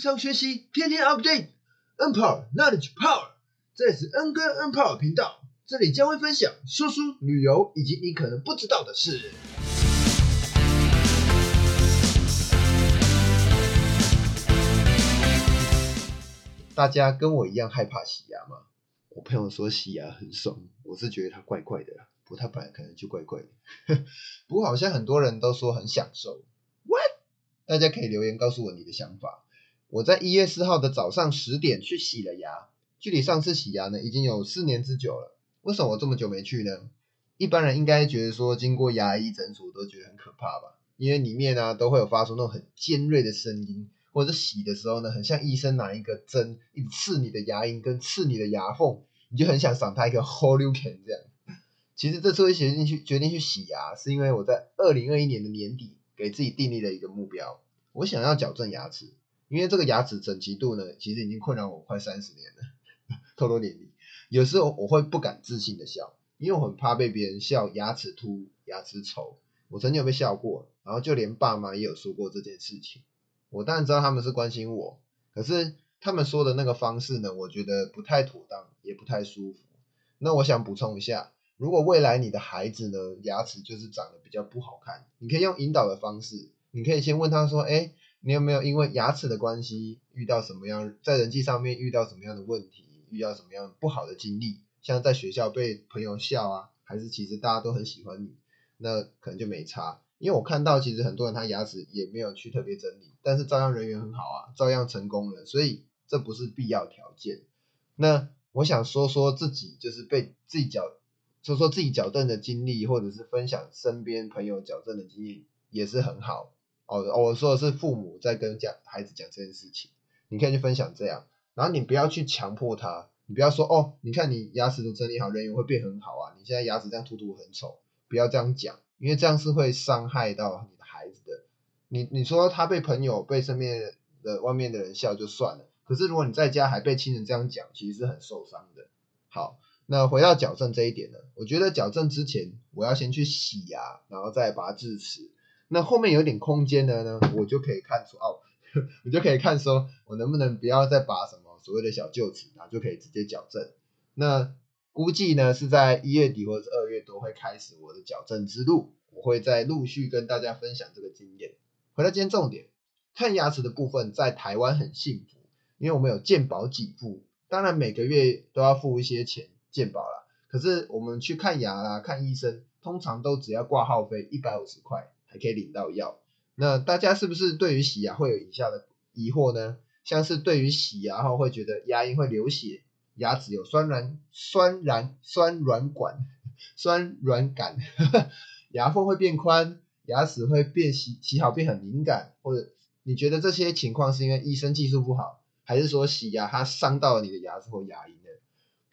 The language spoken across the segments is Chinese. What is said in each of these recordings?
上学习，天天 update，N Power Knowledge Power，这里是 N 哥 N Power 频道，这里将会分享说书、旅游以及你可能不知道的事。大家跟我一样害怕洗牙吗？我朋友说洗牙很爽，我是觉得它怪怪的，不过它本来可能就怪怪的。不过好像很多人都说很享受。What？大家可以留言告诉我你的想法。我在一月四号的早上十点去洗了牙，距离上次洗牙呢已经有四年之久了。为什么我这么久没去呢？一般人应该觉得说经过牙医诊所都觉得很可怕吧，因为里面呢都会有发出那种很尖锐的声音。或者洗的时候呢，很像医生拿一个针一直刺你的牙龈跟刺你的牙缝，你就很想赏他一个 Holy Can 这样。其实这次会决定去决定去洗牙，是因为我在二零二一年的年底给自己订立了一个目标，我想要矫正牙齿，因为这个牙齿整齐度呢，其实已经困扰我快三十年了，透露年龄。有时候我会不敢自信的笑，因为我很怕被别人笑牙齿凸、牙齿丑。我曾经有被笑过，然后就连爸妈也有说过这件事情。我当然知道他们是关心我，可是他们说的那个方式呢，我觉得不太妥当，也不太舒服。那我想补充一下，如果未来你的孩子呢牙齿就是长得比较不好看，你可以用引导的方式，你可以先问他说，哎，你有没有因为牙齿的关系遇到什么样，在人际上面遇到什么样的问题，遇到什么样不好的经历，像在学校被朋友笑啊，还是其实大家都很喜欢你，那可能就没差。因为我看到其实很多人他牙齿也没有去特别整理，但是照样人缘很好啊，照样成功了，所以这不是必要条件。那我想说说自己就是被自己矫，说说自己矫正的经历，或者是分享身边朋友矫正的经历也是很好。哦，我说的是父母在跟讲孩子讲这件事情，你可以去分享这样，然后你不要去强迫他，你不要说哦，你看你牙齿都整理好，人缘会变很好啊，你现在牙齿这样凸凸很丑，不要这样讲。因为这样是会伤害到你的孩子的。你你说他被朋友、被身边的外面的人笑就算了，可是如果你在家还被亲人这样讲，其实是很受伤的。好，那回到矫正这一点呢，我觉得矫正之前我要先去洗牙，然后再把它智齿。那后面有点空间的呢，我就可以看出哦，我就可以看说我能不能不要再拔什么所谓的小臼齿，然后就可以直接矫正。那估计呢是在一月底或者是二月多会开始我的矫正之路，我会再陆续跟大家分享这个经验。回到今天重点，看牙齿的部分在台湾很幸福，因为我们有健保给付，当然每个月都要付一些钱健保啦。可是我们去看牙啦、看医生，通常都只要挂号费一百五十块，还可以领到药。那大家是不是对于洗牙会有以下的疑惑呢？像是对于洗牙后会觉得牙龈会流血。牙齿有酸软、酸软、酸软管、酸软感，牙缝会变宽，牙齿会变洗洗好变很敏感，或者你觉得这些情况是因为医生技术不好，还是说洗牙它伤到了你的牙齿或牙龈呢？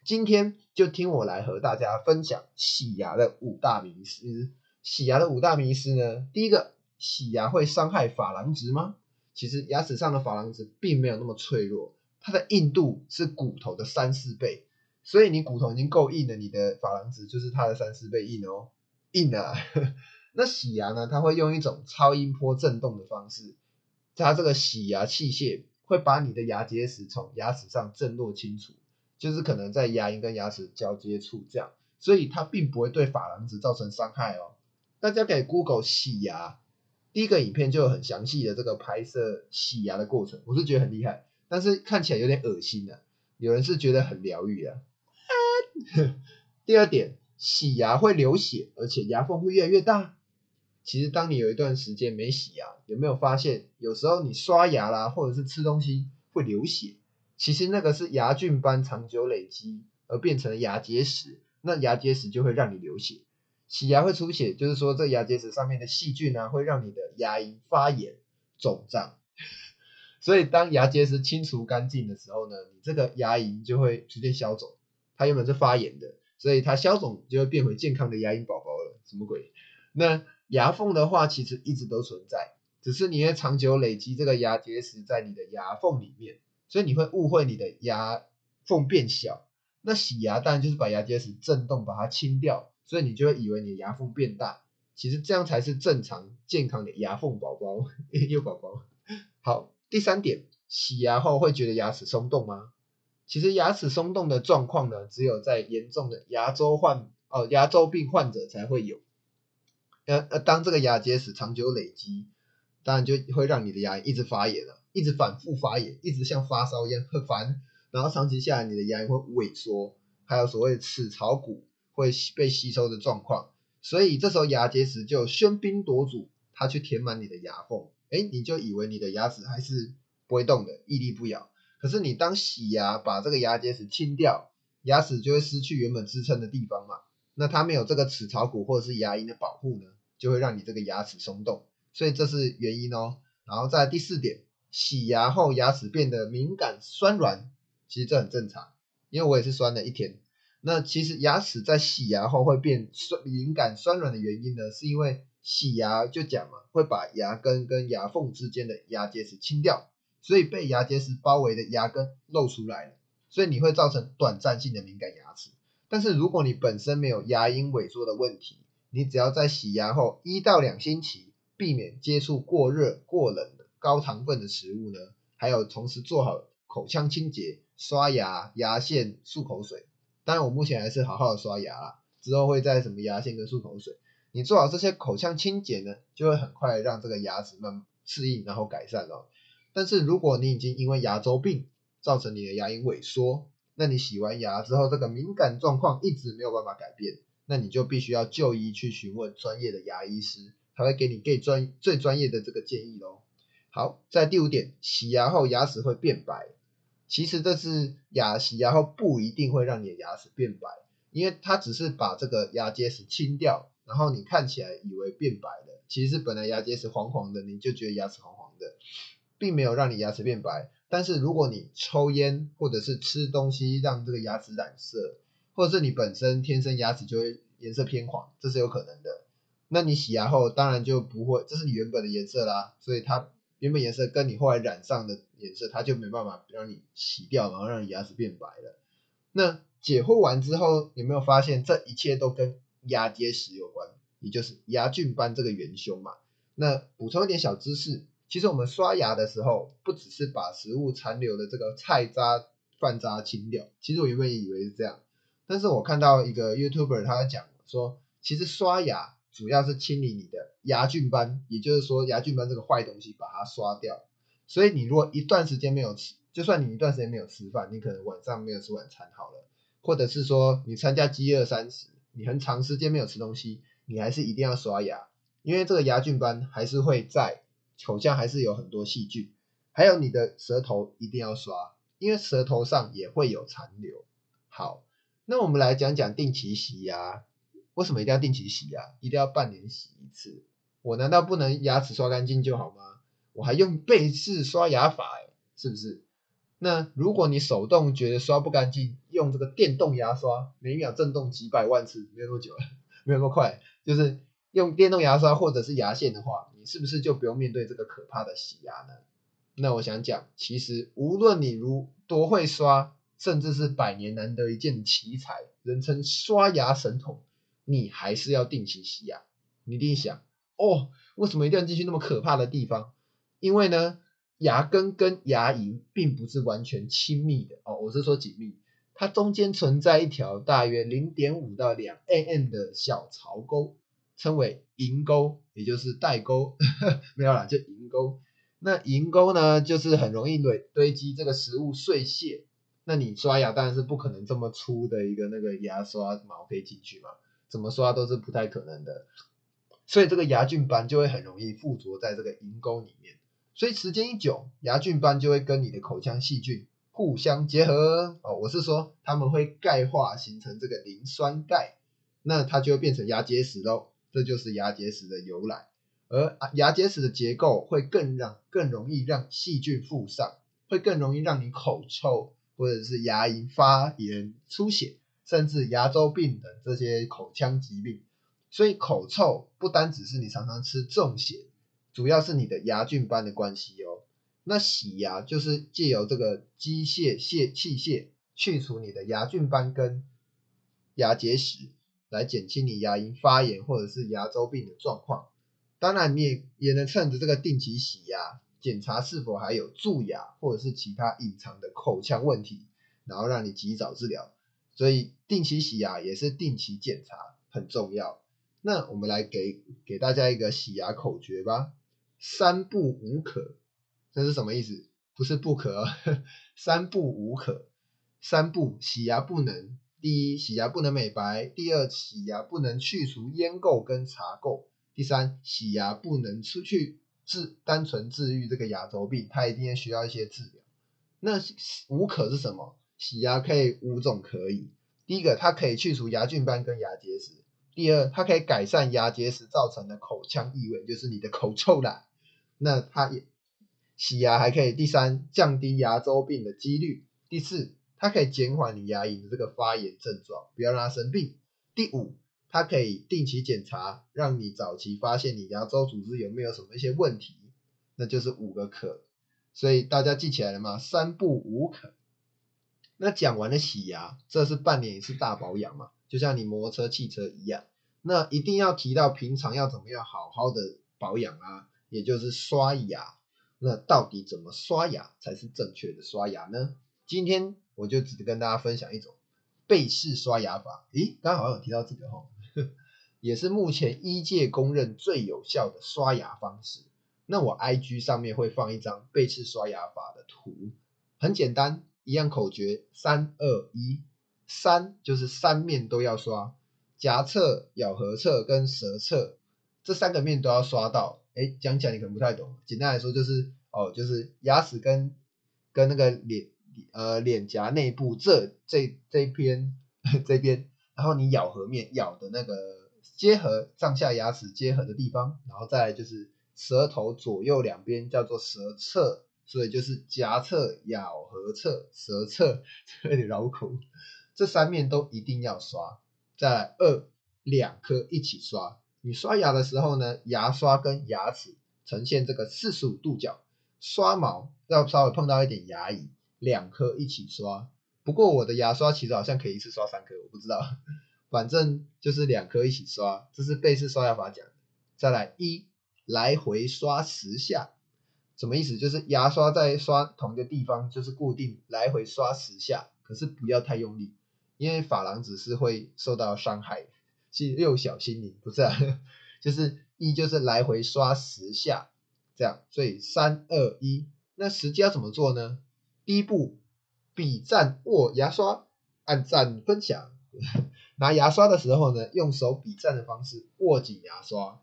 今天就听我来和大家分享洗牙的五大迷思。洗牙的五大迷思呢，第一个，洗牙会伤害珐琅质吗？其实牙齿上的珐琅质并没有那么脆弱。它的硬度是骨头的三四倍，所以你骨头已经够硬了，你的珐琅质就是它的三四倍硬哦，硬啊！那洗牙呢？它会用一种超音波震动的方式，它这个洗牙器械会把你的牙结石从牙齿上震落清除，就是可能在牙龈跟牙齿交接处这样，所以它并不会对珐琅质造成伤害哦。大家可以 Google 洗牙，第一个影片就有很详细的这个拍摄洗牙的过程，我是觉得很厉害。但是看起来有点恶心的，有人是觉得很疗愈啊。第二点，洗牙会流血，而且牙缝会越来越大。其实当你有一段时间没洗牙，有没有发现有时候你刷牙啦，或者是吃东西会流血？其实那个是牙菌斑长久累积而变成牙结石，那牙结石就会让你流血。洗牙会出血，就是说这牙结石上面的细菌呢，会让你的牙龈发炎肿胀。所以当牙结石清除干净的时候呢，你这个牙龈就会逐渐消肿。它原本是发炎的，所以它消肿就会变回健康的牙龈宝宝了。什么鬼？那牙缝的话其实一直都存在，只是你会长久累积这个牙结石在你的牙缝里面，所以你会误会你的牙缝变小。那洗牙当然就是把牙结石震动把它清掉，所以你就会以为你的牙缝变大。其实这样才是正常健康的牙缝宝宝，有宝宝。好。第三点，洗牙后会觉得牙齿松动吗？其实牙齿松动的状况呢，只有在严重的牙周患哦牙周病患者才会有。呃呃，当这个牙结石长久累积，当然就会让你的牙一直发炎了，一直反复发炎，一直像发烧一样很烦。然后长期下来，你的牙龈会萎缩，还有所谓的齿槽骨会被吸收的状况。所以这时候牙结石就喧宾夺主，它去填满你的牙缝，哎，你就以为你的牙齿还是不会动的，屹立不摇。可是你当洗牙把这个牙结石清掉，牙齿就会失去原本支撑的地方嘛。那它没有这个齿槽骨或者是牙龈的保护呢，就会让你这个牙齿松动。所以这是原因哦。然后在第四点，洗牙后牙齿变得敏感酸软，其实这很正常，因为我也是酸了一天。那其实牙齿在洗牙后会变酸敏感酸软的原因呢，是因为洗牙就讲嘛，会把牙根跟牙缝之间的牙结石清掉，所以被牙结石包围的牙根露出来了，所以你会造成短暂性的敏感牙齿。但是如果你本身没有牙龈萎缩的问题，你只要在洗牙后一到两星期，避免接触过热、过冷的高糖分的食物呢，还有同时做好口腔清洁、刷牙、牙线、漱口水。当然，我目前还是好好的刷牙啦，之后会在什么牙线跟漱口水。你做好这些口腔清洁呢，就会很快让这个牙齿慢慢适应，然后改善了。但是如果你已经因为牙周病造成你的牙龈萎缩，那你洗完牙之后，这个敏感状况一直没有办法改变，那你就必须要就医去询问专业的牙医师，他会给你最专最专业的这个建议喽。好，在第五点，洗牙后牙齿会变白。其实这是牙洗牙后不一定会让你的牙齿变白，因为它只是把这个牙结石清掉，然后你看起来以为变白了，其实本来牙结石黄黄的，你就觉得牙齿黄黄的，并没有让你牙齿变白。但是如果你抽烟或者是吃东西让这个牙齿染色，或者是你本身天生牙齿就会颜色偏黄，这是有可能的。那你洗牙后当然就不会，这是你原本的颜色啦，所以它。原本颜色跟你后来染上的颜色，它就没办法让你洗掉，然后让你牙齿变白了。那解惑完之后，有没有发现这一切都跟牙结石有关，也就是牙菌斑这个元凶嘛？那补充一点小知识，其实我们刷牙的时候，不只是把食物残留的这个菜渣、饭渣清掉，其实我原本也以为是这样，但是我看到一个 YouTuber 他讲说，其实刷牙。主要是清理你的牙菌斑，也就是说牙菌斑这个坏东西把它刷掉。所以你如果一段时间没有吃，就算你一段时间没有吃饭，你可能晚上没有吃晚餐好了，或者是说你参加饥饿三十，你很长时间没有吃东西，你还是一定要刷牙，因为这个牙菌斑还是会在口腔还是有很多细菌，还有你的舌头一定要刷，因为舌头上也会有残留。好，那我们来讲讲定期洗牙。为什么一定要定期洗牙？一定要半年洗一次？我难道不能牙齿刷干净就好吗？我还用背式刷牙法，哎，是不是？那如果你手动觉得刷不干净，用这个电动牙刷，每秒震动几百万次，没有那么久了，没有那么快，就是用电动牙刷或者是牙线的话，你是不是就不用面对这个可怕的洗牙呢？那我想讲，其实无论你如多会刷，甚至是百年难得一见奇才，人称刷牙神童。你还是要定期洗牙。你一定想，哦，为什么一定要进去那么可怕的地方？因为呢，牙根跟牙龈并不是完全亲密的哦，我是说紧密，它中间存在一条大约零点五到两 mm 的小槽沟，称为龈沟，也就是代沟，没有啦，就龈沟。那龈沟呢，就是很容易堆堆积这个食物碎屑。那你刷牙当然是不可能这么粗的一个那个牙刷毛可以进去嘛。怎么刷都是不太可能的，所以这个牙菌斑就会很容易附着在这个龈沟里面，所以时间一久，牙菌斑就会跟你的口腔细菌互相结合哦，我是说它们会钙化形成这个磷酸钙，那它就会变成牙结石喽，这就是牙结石的由来。而牙结石的结构会更让更容易让细菌附上，会更容易让你口臭或者是牙龈发炎出血。甚至牙周病等这些口腔疾病，所以口臭不单只是你常常吃重咸，主要是你的牙菌斑的关系哦。那洗牙就是借由这个机械械器械去除你的牙菌斑跟牙结石，来减轻你牙龈发炎或者是牙周病的状况。当然，你也也能趁着这个定期洗牙，检查是否还有蛀牙或者是其他隐藏的口腔问题，然后让你及早治疗。所以定期洗牙也是定期检查很重要。那我们来给给大家一个洗牙口诀吧：三不五可。这是什么意思？不是不可，三不五可。三不洗牙不能：第一，洗牙不能美白；第二，洗牙不能去除烟垢跟茶垢；第三，洗牙不能出去治单纯治愈这个牙周病，它一定需要一些治疗。那无可是什么？洗牙可以五种可以，第一个它可以去除牙菌斑跟牙结石，第二它可以改善牙结石造成的口腔异味，就是你的口臭啦。那它也洗牙还可以，第三降低牙周病的几率，第四它可以减缓你牙龈的这个发炎症状，不要让它生病。第五它可以定期检查，让你早期发现你牙周组织有没有什么一些问题，那就是五个可。所以大家记起来了吗？三不五可。那讲完了洗牙，这是半年一次大保养嘛，就像你摩托车、汽车一样。那一定要提到平常要怎么样好好的保养啊，也就是刷牙。那到底怎么刷牙才是正确的刷牙呢？今天我就只跟大家分享一种背式刷牙法。咦，刚刚好像有提到这个哈，也是目前医界公认最有效的刷牙方式。那我 IG 上面会放一张背式刷牙法的图，很简单。一样口诀，三二一，三就是三面都要刷，颊侧、咬合侧跟舌侧这三个面都要刷到。哎，讲起来你可能不太懂，简单来说就是哦，就是牙齿跟跟那个脸呃脸颊内部这这这边 这边，然后你咬合面咬的那个结合上下牙齿结合的地方，然后再来就是舌头左右两边叫做舌侧。所以就是颊侧、咬合侧、舌侧，有点绕口。这三面都一定要刷。再来二两颗一起刷。你刷牙的时候呢，牙刷跟牙齿呈现这个四十五度角，刷毛要稍微碰到一点牙龈，两颗一起刷。不过我的牙刷其实好像可以一次刷三颗，我不知道。反正就是两颗一起刷，这是背式刷牙法讲的。再来一来回刷十下。什么意思？就是牙刷在刷同一个地方，就是固定来回刷十下，可是不要太用力，因为珐琅质是会受到伤害。其实幼小心灵不是啊，就是一就是来回刷十下，这样。所以三二一，那实际要怎么做呢？第一步，比赞握牙刷，按赞分享。拿牙刷的时候呢，用手比赞的方式握紧牙刷。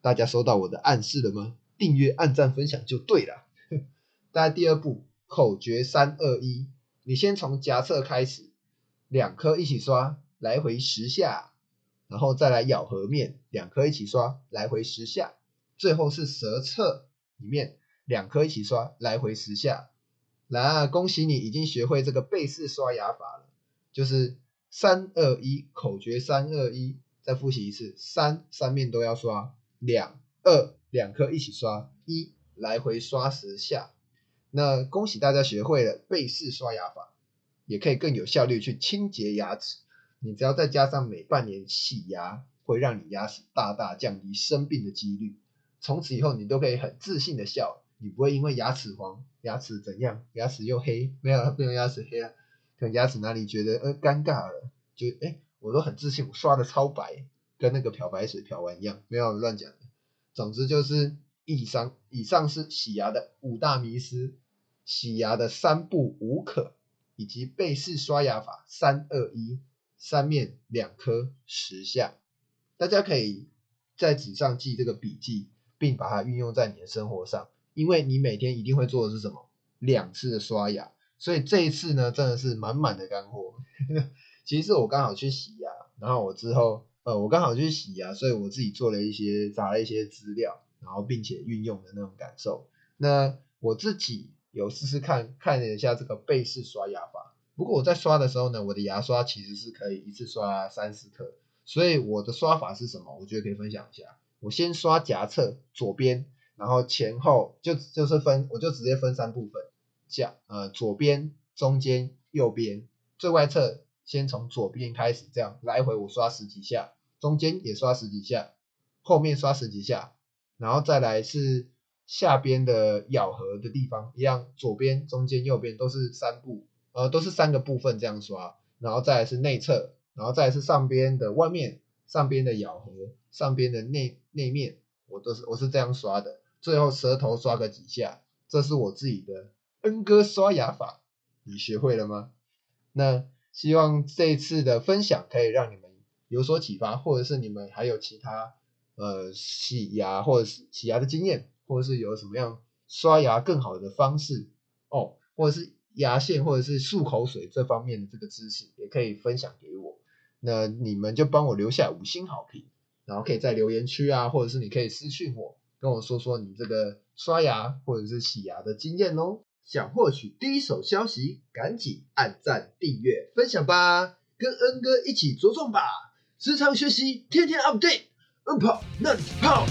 大家收到我的暗示了吗？订阅、按赞、分享就对了。大家第二步，口诀三二一，你先从颊侧开始，两颗一起刷，来回十下，然后再来咬合面，两颗一起刷，来回十下，最后是舌侧里面两颗一起刷，来回十下。来，恭喜你已经学会这个背式刷牙法了，就是三二一，口诀三二一，再复习一次，三三面都要刷，两二。两颗一起刷，一来回刷十下。那恭喜大家学会了背式刷牙法，也可以更有效率去清洁牙齿。你只要再加上每半年洗牙，会让你牙齿大大降低生病的几率。从此以后，你都可以很自信的笑，你不会因为牙齿黄、牙齿怎样、牙齿又黑，没有了，没有牙齿黑了，可能牙齿哪里觉得呃尴尬了，就哎，我都很自信，我刷的超白，跟那个漂白水漂完一样，没有乱讲。总之就是以上以上是洗牙的五大迷思，洗牙的三步五可，以及背式刷牙法三二一，三面两颗十下，大家可以在纸上记这个笔记，并把它运用在你的生活上，因为你每天一定会做的是什么？两次的刷牙，所以这一次呢，真的是满满的干货。其实我刚好去洗牙，然后我之后。呃，我刚好去洗牙，所以我自己做了一些查了一些资料，然后并且运用的那种感受。那我自己有试试看看了一下这个背式刷牙法。不过我在刷的时候呢，我的牙刷其实是可以一次刷三十颗，所以我的刷法是什么？我觉得可以分享一下。我先刷颊侧左边，然后前后就就是分，我就直接分三部分，颊呃左边、中间、右边，最外侧。先从左边开始，这样来回我刷十几下，中间也刷十几下，后面刷十几下，然后再来是下边的咬合的地方一样，左边、中间、右边都是三步，呃，都是三个部分这样刷，然后再来是内侧，然后再来是上边的外面，上边的咬合，上边的内内面，我都是我是这样刷的，最后舌头刷个几下，这是我自己的恩哥刷牙法，你学会了吗？那希望这一次的分享可以让你们有所启发，或者是你们还有其他呃洗牙或者是洗牙的经验。或者是有什么样刷牙更好的方式哦，或者是牙线或者是漱口水这方面的这个知识，也可以分享给我。那你们就帮我留下五星好评，然后可以在留言区啊，或者是你可以私信我，跟我说说你这个刷牙或者是洗牙的经验哦。想获取第一手消息，赶紧按赞、订阅、分享吧，跟恩哥一起着重吧！时常学习，天天 update，恩跑，那你跑。